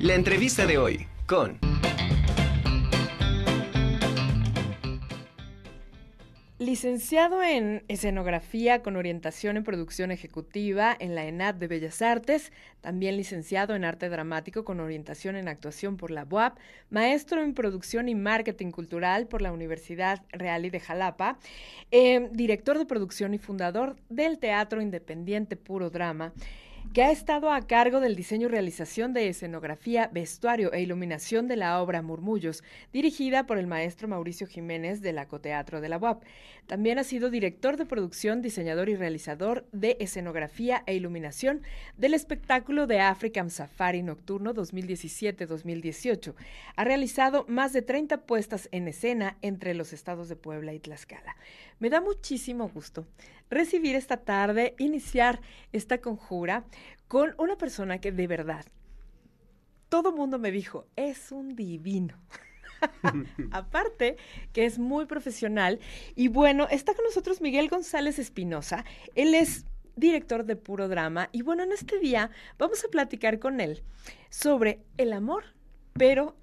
La entrevista de hoy con... Licenciado en escenografía con orientación en producción ejecutiva en la ENAD de Bellas Artes, también licenciado en arte dramático con orientación en actuación por la UAP, maestro en producción y marketing cultural por la Universidad Real de Jalapa, eh, director de producción y fundador del Teatro Independiente Puro Drama que ha estado a cargo del diseño y realización de escenografía, vestuario e iluminación de la obra Murmullos, dirigida por el maestro Mauricio Jiménez del Acoteatro de la UAP. También ha sido director de producción, diseñador y realizador de escenografía e iluminación del espectáculo de African Safari Nocturno 2017-2018. Ha realizado más de 30 puestas en escena entre los estados de Puebla y Tlaxcala. Me da muchísimo gusto recibir esta tarde, iniciar esta conjura con una persona que de verdad, todo mundo me dijo, es un divino. Aparte, que es muy profesional. Y bueno, está con nosotros Miguel González Espinosa. Él es director de Puro Drama. Y bueno, en este día vamos a platicar con él sobre el amor, pero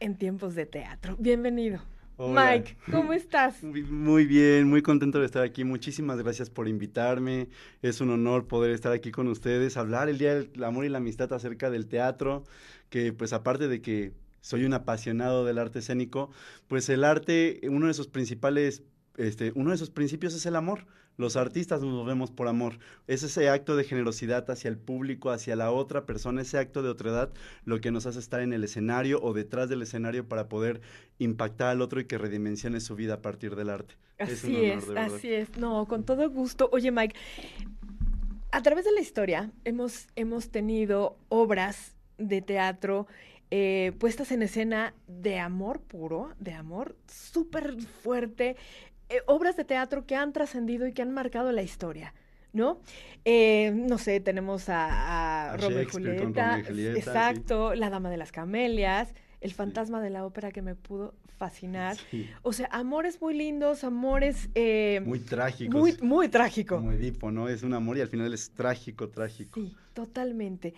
en tiempos de teatro. Bienvenido. Mike, ¿cómo estás? Muy bien, muy contento de estar aquí. Muchísimas gracias por invitarme. Es un honor poder estar aquí con ustedes, hablar el Día del Amor y la Amistad acerca del teatro, que pues aparte de que soy un apasionado del arte escénico, pues el arte, uno de sus principales, este, uno de sus principios es el amor. Los artistas nos movemos por amor. Es ese acto de generosidad hacia el público, hacia la otra persona, ese acto de otredad, lo que nos hace estar en el escenario o detrás del escenario para poder impactar al otro y que redimensione su vida a partir del arte. Así es, así es. No, con todo gusto. Oye, Mike, a través de la historia hemos, hemos tenido obras de teatro eh, puestas en escena de amor puro, de amor súper fuerte, eh, obras de teatro que han trascendido y que han marcado la historia. ¿no? Eh, no sé, tenemos a, a, Romeo, y Julieta, exacto, La Dama de las Camelias, El Fantasma de la Ópera que me pudo fascinar. O sea, amores muy lindos, amores... Eh, muy trágicos. Muy, muy trágico. Como Edipo, ¿no? Es un amor y al final es trágico, trágico. Sí, totalmente.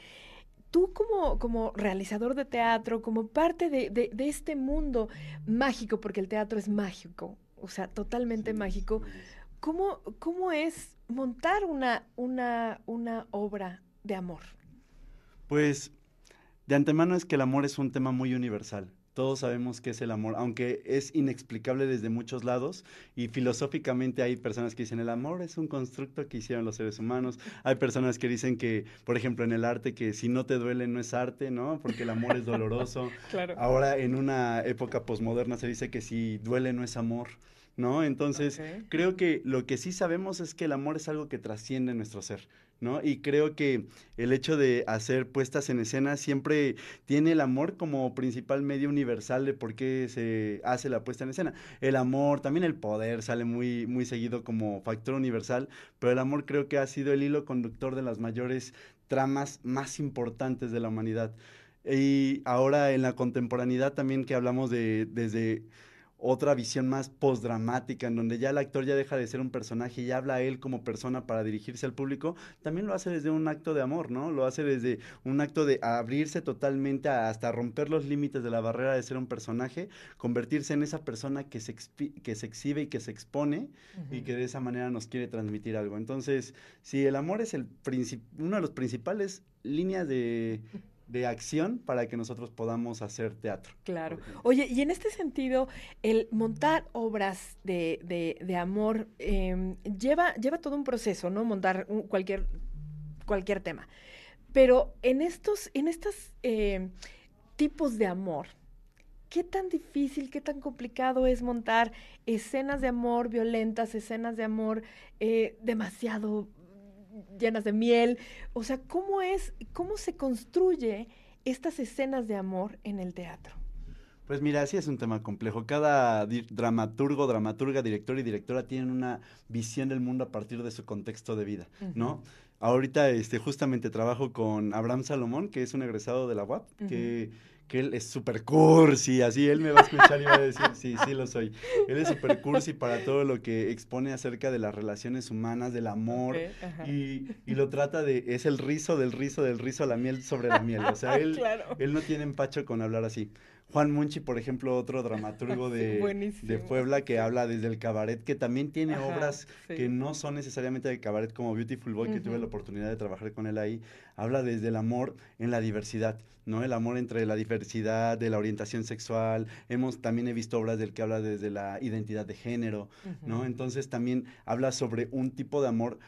Tú como, como realizador de teatro, como parte de, de este mundo mágico, porque el teatro es mágico, o sea, totalmente mágico. ¿Cómo, ¿Cómo, es montar una, una, una obra de amor? Pues de antemano es que el amor es un tema muy universal. Todos sabemos qué es el amor, aunque es inexplicable desde muchos lados y filosóficamente hay personas que dicen el amor es un constructo que hicieron los seres humanos. Hay personas que dicen que, por ejemplo, en el arte que si no te duele no es arte, ¿no? Porque el amor es doloroso. claro. Ahora en una época posmoderna se dice que si duele no es amor. ¿no? Entonces, creo que lo que sí sabemos es que el amor es algo que trasciende nuestro ser, ¿no? Y creo que el hecho de hacer puestas en escena siempre tiene el amor como principal medio universal de por qué se hace la puesta en escena. El amor, también el poder sale muy, muy seguido como factor universal, pero el amor creo que ha sido el hilo conductor de las mayores tramas más importantes de la humanidad. Y ahora en la contemporaneidad también que hablamos de desde otra visión más postdramática, en donde ya el actor ya deja de ser un personaje y habla a él como persona para dirigirse al público, también lo hace desde un acto de amor, ¿no? Lo hace desde un acto de abrirse totalmente hasta romper los límites de la barrera de ser un personaje, convertirse en esa persona que se, que se exhibe y que se expone y que de esa manera nos quiere transmitir algo. Entonces, si el amor es el uno de los principales líneas de de acción para que nosotros podamos hacer teatro. Claro. Oye, y en este sentido, el montar obras de, de, de amor em, lleva, lleva todo un proceso, ¿no? Montar cualquier, cualquier tema. Pero en estos, en estos em, tipos de amor, ¿qué tan difícil, qué tan complicado es montar escenas de amor violentas, escenas de amor eh, demasiado llenas de miel. O sea, ¿cómo es, cómo se construye estas escenas de amor en el teatro? Pues mira, sí es un tema complejo. Cada dramaturgo, dramaturga, director y directora tienen una visión del mundo a partir de su contexto de vida, ¿no? ahorita este, justamente trabajo con Abraham Salomón, que es un egresado de la UAP, que que él es súper cursi, así él me va a escuchar y va a decir, sí, sí lo soy. Él es súper cursi para todo lo que expone acerca de las relaciones humanas, del amor, y, y, lo trata de, es el rizo del rizo del rizo a la miel sobre la miel, o sea, él, él no tiene empacho con hablar así. Juan Munchi, por ejemplo, otro dramaturgo de, de, Puebla que habla desde el cabaret, que también tiene obras que no son necesariamente de cabaret, como Beautiful Boy, que tuve la oportunidad de trabajar con él ahí. Habla desde el amor en la diversidad, ¿no? El amor entre la diversidad, de la orientación sexual. Hemos, también he visto obras del que habla desde la identidad de género, ¿no? Entonces también habla sobre un tipo de amor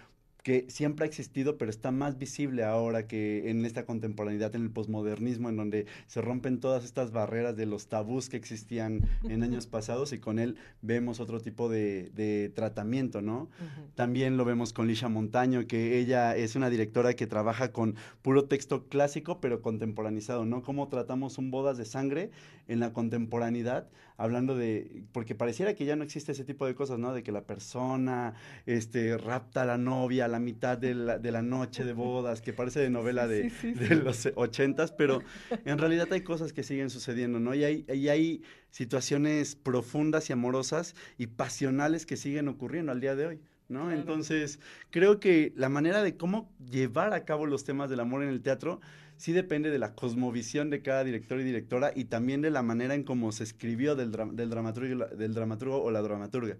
que siempre ha existido, pero está más visible ahora que en esta contemporaneidad, en el posmodernismo, en donde se rompen todas estas barreras de los tabús que existían en años pasados y con él vemos otro tipo de, tratamiento, ¿no? También lo vemos con Lisha Montaño, que ella es una directora que trabaja con puro texto clásico, pero contemporaneizado, ¿no? Cómo tratamos un bodas de sangre en la contemporaneidad, hablando de, porque pareciera que ya no existe ese tipo de cosas, ¿no? De que la persona, este, rapta a la novia, la mitad de la, de la noche de bodas, que parece de novela de, de los ochentas, pero en realidad hay cosas que siguen sucediendo, ¿no? Y hay, y hay situaciones profundas y amorosas y pasionales que siguen ocurriendo al día de hoy. ¿no? Entonces, creo que la manera de cómo llevar a cabo los temas del amor en el teatro sí depende de la cosmovisión de cada director y directora y también de la manera en cómo se escribió del, del, dramaturgo, del dramaturgo o la dramaturga.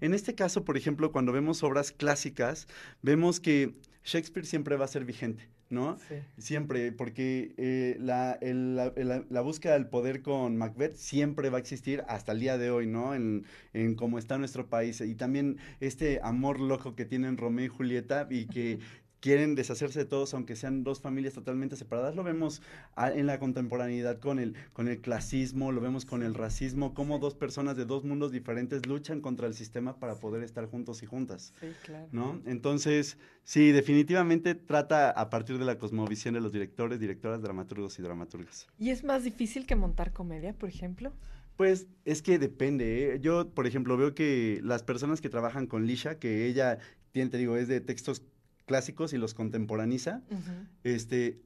En este caso, por ejemplo, cuando vemos obras clásicas, vemos que Shakespeare siempre va a ser vigente, ¿no? Siempre, porque eh, la, la, búsqueda del poder con Macbeth siempre va a existir hasta el día de hoy, ¿no? En, en cómo está nuestro país. Y también este amor loco que tienen Romeo y Julieta y que quieren deshacerse de todos, aunque sean dos familias totalmente separadas. Lo vemos en la contemporaneidad con el, con el clasismo, lo vemos con el racismo, cómo dos personas de dos mundos diferentes luchan contra el sistema para poder estar juntos y juntas. Sí, claro. ¿no? Entonces, sí, definitivamente trata a partir de la cosmovisión de los directores, directoras, dramaturgos y dramaturgas. ¿Y es más difícil que montar comedia, por ejemplo? Pues es que depende. ¿eh? Yo, por ejemplo, veo que las personas que trabajan con Lisha, que ella tiene, te digo, es de textos clásicos y los contemporaniza, este,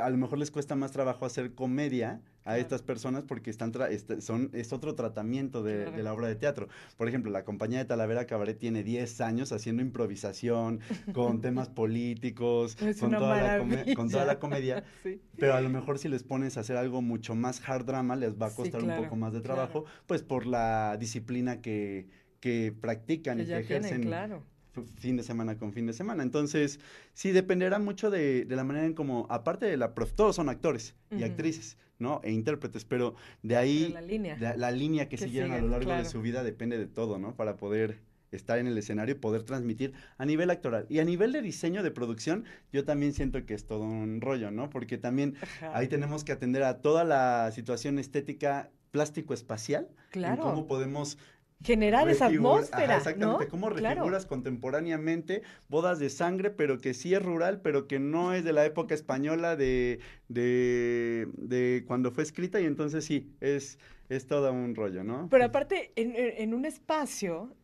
a lo mejor les cuesta más trabajo hacer comedia a estas personas porque están este, son, es otro tratamiento de, la obra de teatro. Por ejemplo, la compañía de Talavera Cabaret tiene 10 años haciendo improvisación con temas políticos, con toda, la con toda, la comedia, pero a lo mejor si les pones a hacer algo mucho más hard drama, les va a costar un poco más de trabajo, pues por la disciplina que, que practican y que ejercen. claro fin de semana con fin de semana. Entonces, sí, dependerá mucho de, la manera en cómo, aparte de la prof, todos son actores y actrices, ¿no? E intérpretes, pero de ahí, la línea, la línea que, siguieron a lo largo de su vida depende de todo, ¿no? Para poder estar en el escenario y poder transmitir a nivel actoral. Y a nivel de diseño de producción, yo también siento que es todo un rollo, ¿no? Porque también ahí tenemos que atender a toda la situación estética plástico-espacial. Claro. cómo podemos generar esa atmósfera. exactamente, cómo refiguras contemporáneamente bodas de sangre, pero que sí es rural, pero que no es de la época española de, de, de cuando fue escrita, y entonces sí, es, es todo un rollo, ¿no? Pero aparte, en, en un espacio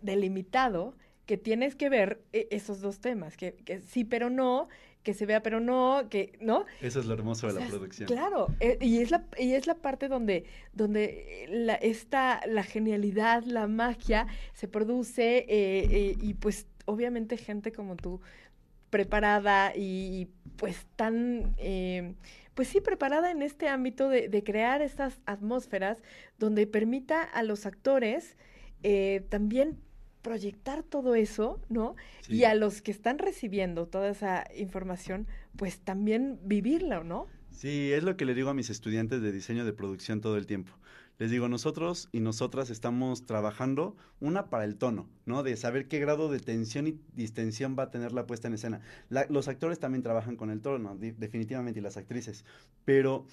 delimitado, que tienes que ver e, esos dos temas, que, que sí, pero no, que se vea pero no, que, ¿no? Eso es lo hermoso de la producción. Claro, eh, y, es la, y es la parte donde, donde la, esta, la genialidad, la magia se produce eh, eh, y pues obviamente gente como tú preparada y pues tan, pues sí, preparada en este ámbito de, de, crear estas atmósferas donde permita a los actores también proyectar todo eso, ¿no? Y a los que están recibiendo toda esa información, pues también vivirlo, ¿no? Sí, es lo que le digo a mis estudiantes de diseño de producción todo el tiempo. Les digo, nosotros y nosotras estamos trabajando una para el tono, ¿no? De saber qué grado de tensión y distensión va a tener la puesta en escena. los actores también trabajan con el tono, definitivamente, y las actrices. Pero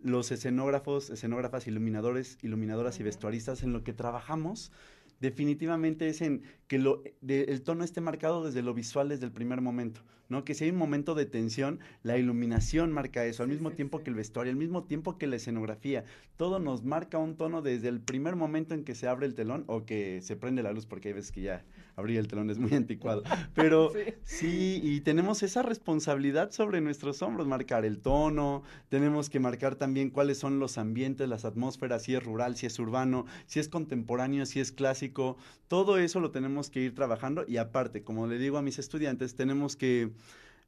los escenógrafos, escenógrafas, iluminadores, iluminadoras y vestuaristas en lo que trabajamos definitivamente es en que lo, el tono esté marcado desde lo visual desde el primer momento, ¿no? Que si hay un momento de tensión, la iluminación marca eso, al mismo tiempo que el vestuario, al mismo tiempo que la escenografía, todo nos marca un tono desde el primer momento en que se abre el telón o que se prende la luz, porque hay veces que ya abrir el telón es muy anticuado. Pero sí. y tenemos esa responsabilidad sobre nuestros hombros, marcar el tono, tenemos que marcar también cuáles son los ambientes, las atmósferas, si es rural, si es urbano, si es contemporáneo, si es clásico, todo eso lo tenemos que ir trabajando y aparte, como le digo a mis estudiantes, tenemos que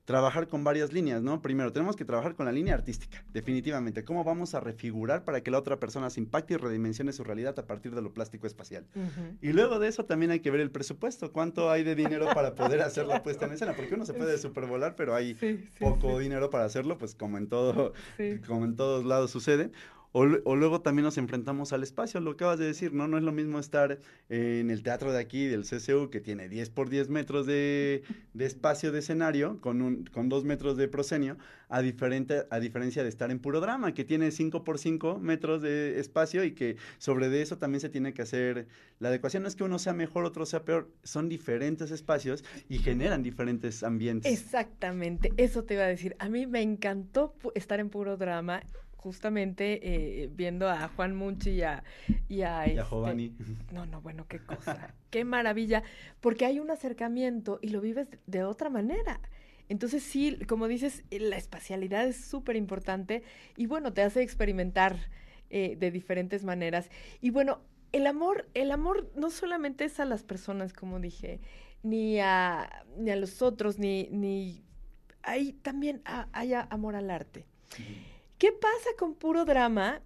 trabajar con varias líneas, ¿no? Primero, tenemos que trabajar con la línea artística, definitivamente. ¿Cómo vamos a refigurar para que la otra persona se impacte y redimensione su realidad a partir de lo plástico espacial? Y luego de eso también hay que ver el presupuesto, cuánto hay de dinero para poder hacer la puesta en escena, porque uno se puede supervolar, pero hay poco dinero para hacerlo, pues como en todo, como en todos lados sucede. O, luego también nos enfrentamos al espacio, lo que acabas de decir, ¿no? No es lo mismo estar en el teatro de aquí, del CCU, que tiene 10 por 10 metros de, espacio de escenario, con, un, con 2 metros de proscenio, a, diferente, a diferencia de estar en puro drama, que tiene 5 por 5 metros de espacio y que sobre de eso también se tiene que hacer la adecuación. No es que uno sea mejor, otro sea peor, son diferentes espacios y generan diferentes ambientes. Exactamente, eso te iba a decir. A mí me encantó estar en puro drama justamente eh, viendo a Juan Munchi y a, y a, y este, No, no, bueno, qué cosa. qué maravilla. Porque hay un acercamiento y lo vives de otra manera. Entonces sí, como dices, la espacialidad es súper importante y bueno, te hace experimentar eh, de diferentes maneras. Y bueno, el amor, el amor no solamente es a las personas, como dije, ni a, ni a los otros, ni, ni hay también hay amor al arte. ¿Qué pasa con puro drama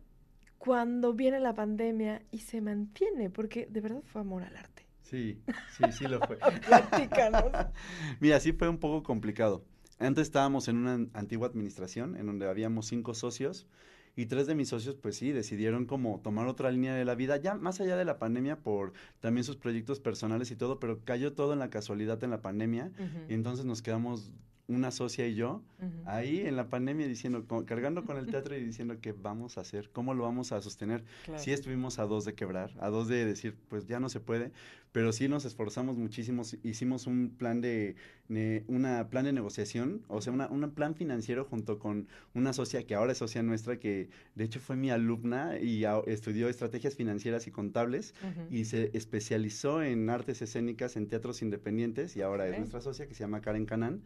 cuando viene la pandemia y se mantiene? Porque de verdad fue amor al arte. Sí, sí, sí lo fue. Platícanos. Mira, sí fue un poco complicado. Antes estábamos en una antigua administración en donde habíamos cinco socios y tres de mis socios, pues sí, decidieron como tomar otra línea de la vida, ya más allá de la pandemia, por también sus proyectos personales y todo, pero cayó todo en la casualidad en la pandemia y entonces nos quedamos una socia y yo, ahí en la pandemia diciendo, cargando con el teatro y diciendo qué vamos a hacer, cómo lo vamos a sostener. Sí estuvimos a dos de quebrar, a dos de decir, pues ya no se puede, pero sí nos esforzamos muchísimo, hicimos un plan de, una plan de negociación, o sea, un plan financiero junto con una socia que ahora es socia nuestra, que de hecho fue mi alumna y estudió estrategias financieras y contables y se especializó en artes escénicas en teatros independientes y ahora es nuestra socia que se llama Karen Canán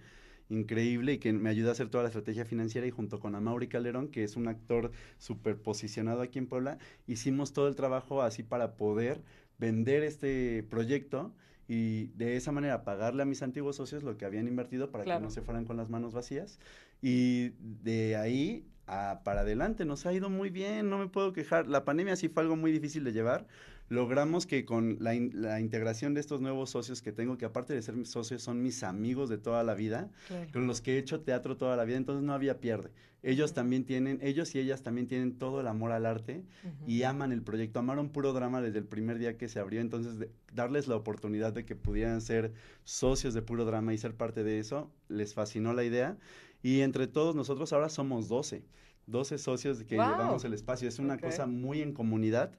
increíble y que me ayuda a hacer toda la estrategia financiera y junto con Amaury Calderón, que es un actor súper posicionado aquí en Puebla, hicimos todo el trabajo así para poder vender este proyecto y de esa manera pagarle a mis antiguos socios lo que habían invertido para que no se fueran con las manos vacías. Y de ahí a, para adelante nos ha ido muy bien, no me puedo quejar. La pandemia sí fue algo muy difícil de llevar, logramos que con la, integración de estos nuevos socios que tengo, que aparte de ser mis socios, son mis amigos de toda la vida, con los que he hecho teatro toda la vida, entonces no había pierde. Ellos también tienen, ellos y ellas también tienen todo el amor al arte y aman el proyecto, amaron puro drama desde el primer día que se abrió, entonces darles la oportunidad de que pudieran ser socios de puro drama y ser parte de eso, les fascinó la idea y entre todos nosotros ahora somos 12. 12 socios que llevamos el espacio. Es una cosa muy en comunidad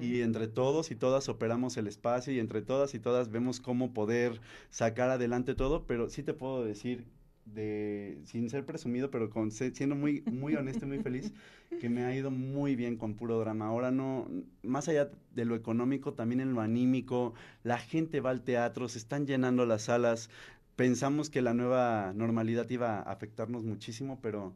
y entre todos y todas operamos el espacio y entre todas y todas vemos cómo poder sacar adelante todo, pero sí te puedo decir de sin ser presumido, pero con, siendo muy muy honesto y muy feliz que me ha ido muy bien con puro drama. Ahora no más allá de lo económico, también en lo anímico, la gente va al teatro, se están llenando las salas. Pensamos que la nueva normalidad iba a afectarnos muchísimo, pero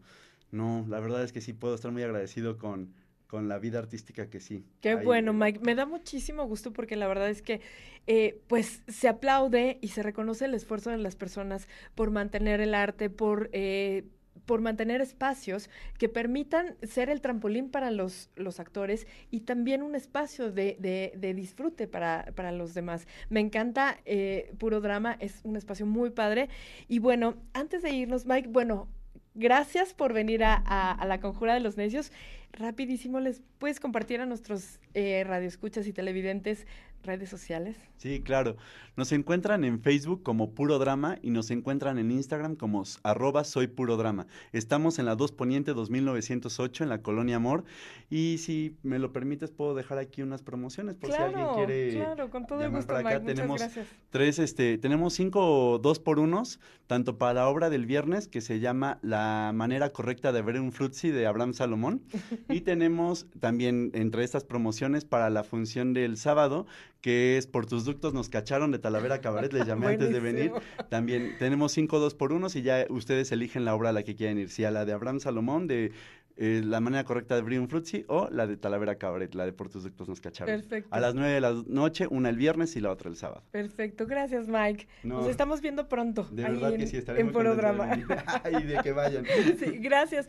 no, la verdad es que sí puedo estar muy agradecido con, con la vida artística que sí. Qué bueno, Mike. Me da muchísimo gusto porque la verdad es que eh, pues se aplaude y se reconoce el esfuerzo de las personas por mantener el arte, por... Eh, por mantener espacios que permitan ser el trampolín para los, los actores y también un espacio de, de, disfrute para, para, los demás. Me encanta eh, Puro Drama, es un espacio muy padre. Y bueno, antes de irnos, Mike, bueno, Gracias por venir a, la Conjura de los Necios. Rapidísimo, ¿les puedes compartir a nuestros eh, radioescuchas y televidentes redes sociales? Sí, claro. Nos encuentran en Facebook como Puro Drama y nos encuentran en Instagram como arroba soy Puro Drama. Estamos en la 2 Poniente 2908 en la Colonia Amor y si me lo permites puedo dejar aquí unas promociones por si alguien quiere Claro, con todo el gusto, para acá. tenemos gracias. tres, este, tenemos cinco dos por unos, tanto para la obra del viernes que se llama La manera correcta de ver un frutzi de Abraham Salomón y tenemos también entre estas promociones para la función del sábado que es Por tus ductos nos cacharon de Talavera Cabaret, les llamé antes de venir. También tenemos cinco dos por unos y ya ustedes eligen la obra a la que quieren ir, si a la de Abraham Salomón, de eh, la manera correcta de Brian Fruzzi o la de Talavera Cabaret, la de Por tus ductos nos cacharon. Perfecto. A las nueve de la noche, una el viernes y la otra el sábado. Perfecto, gracias Mike. Nos estamos viendo pronto. De verdad que sí, estaremos en programa. y de que vayan. sí, gracias.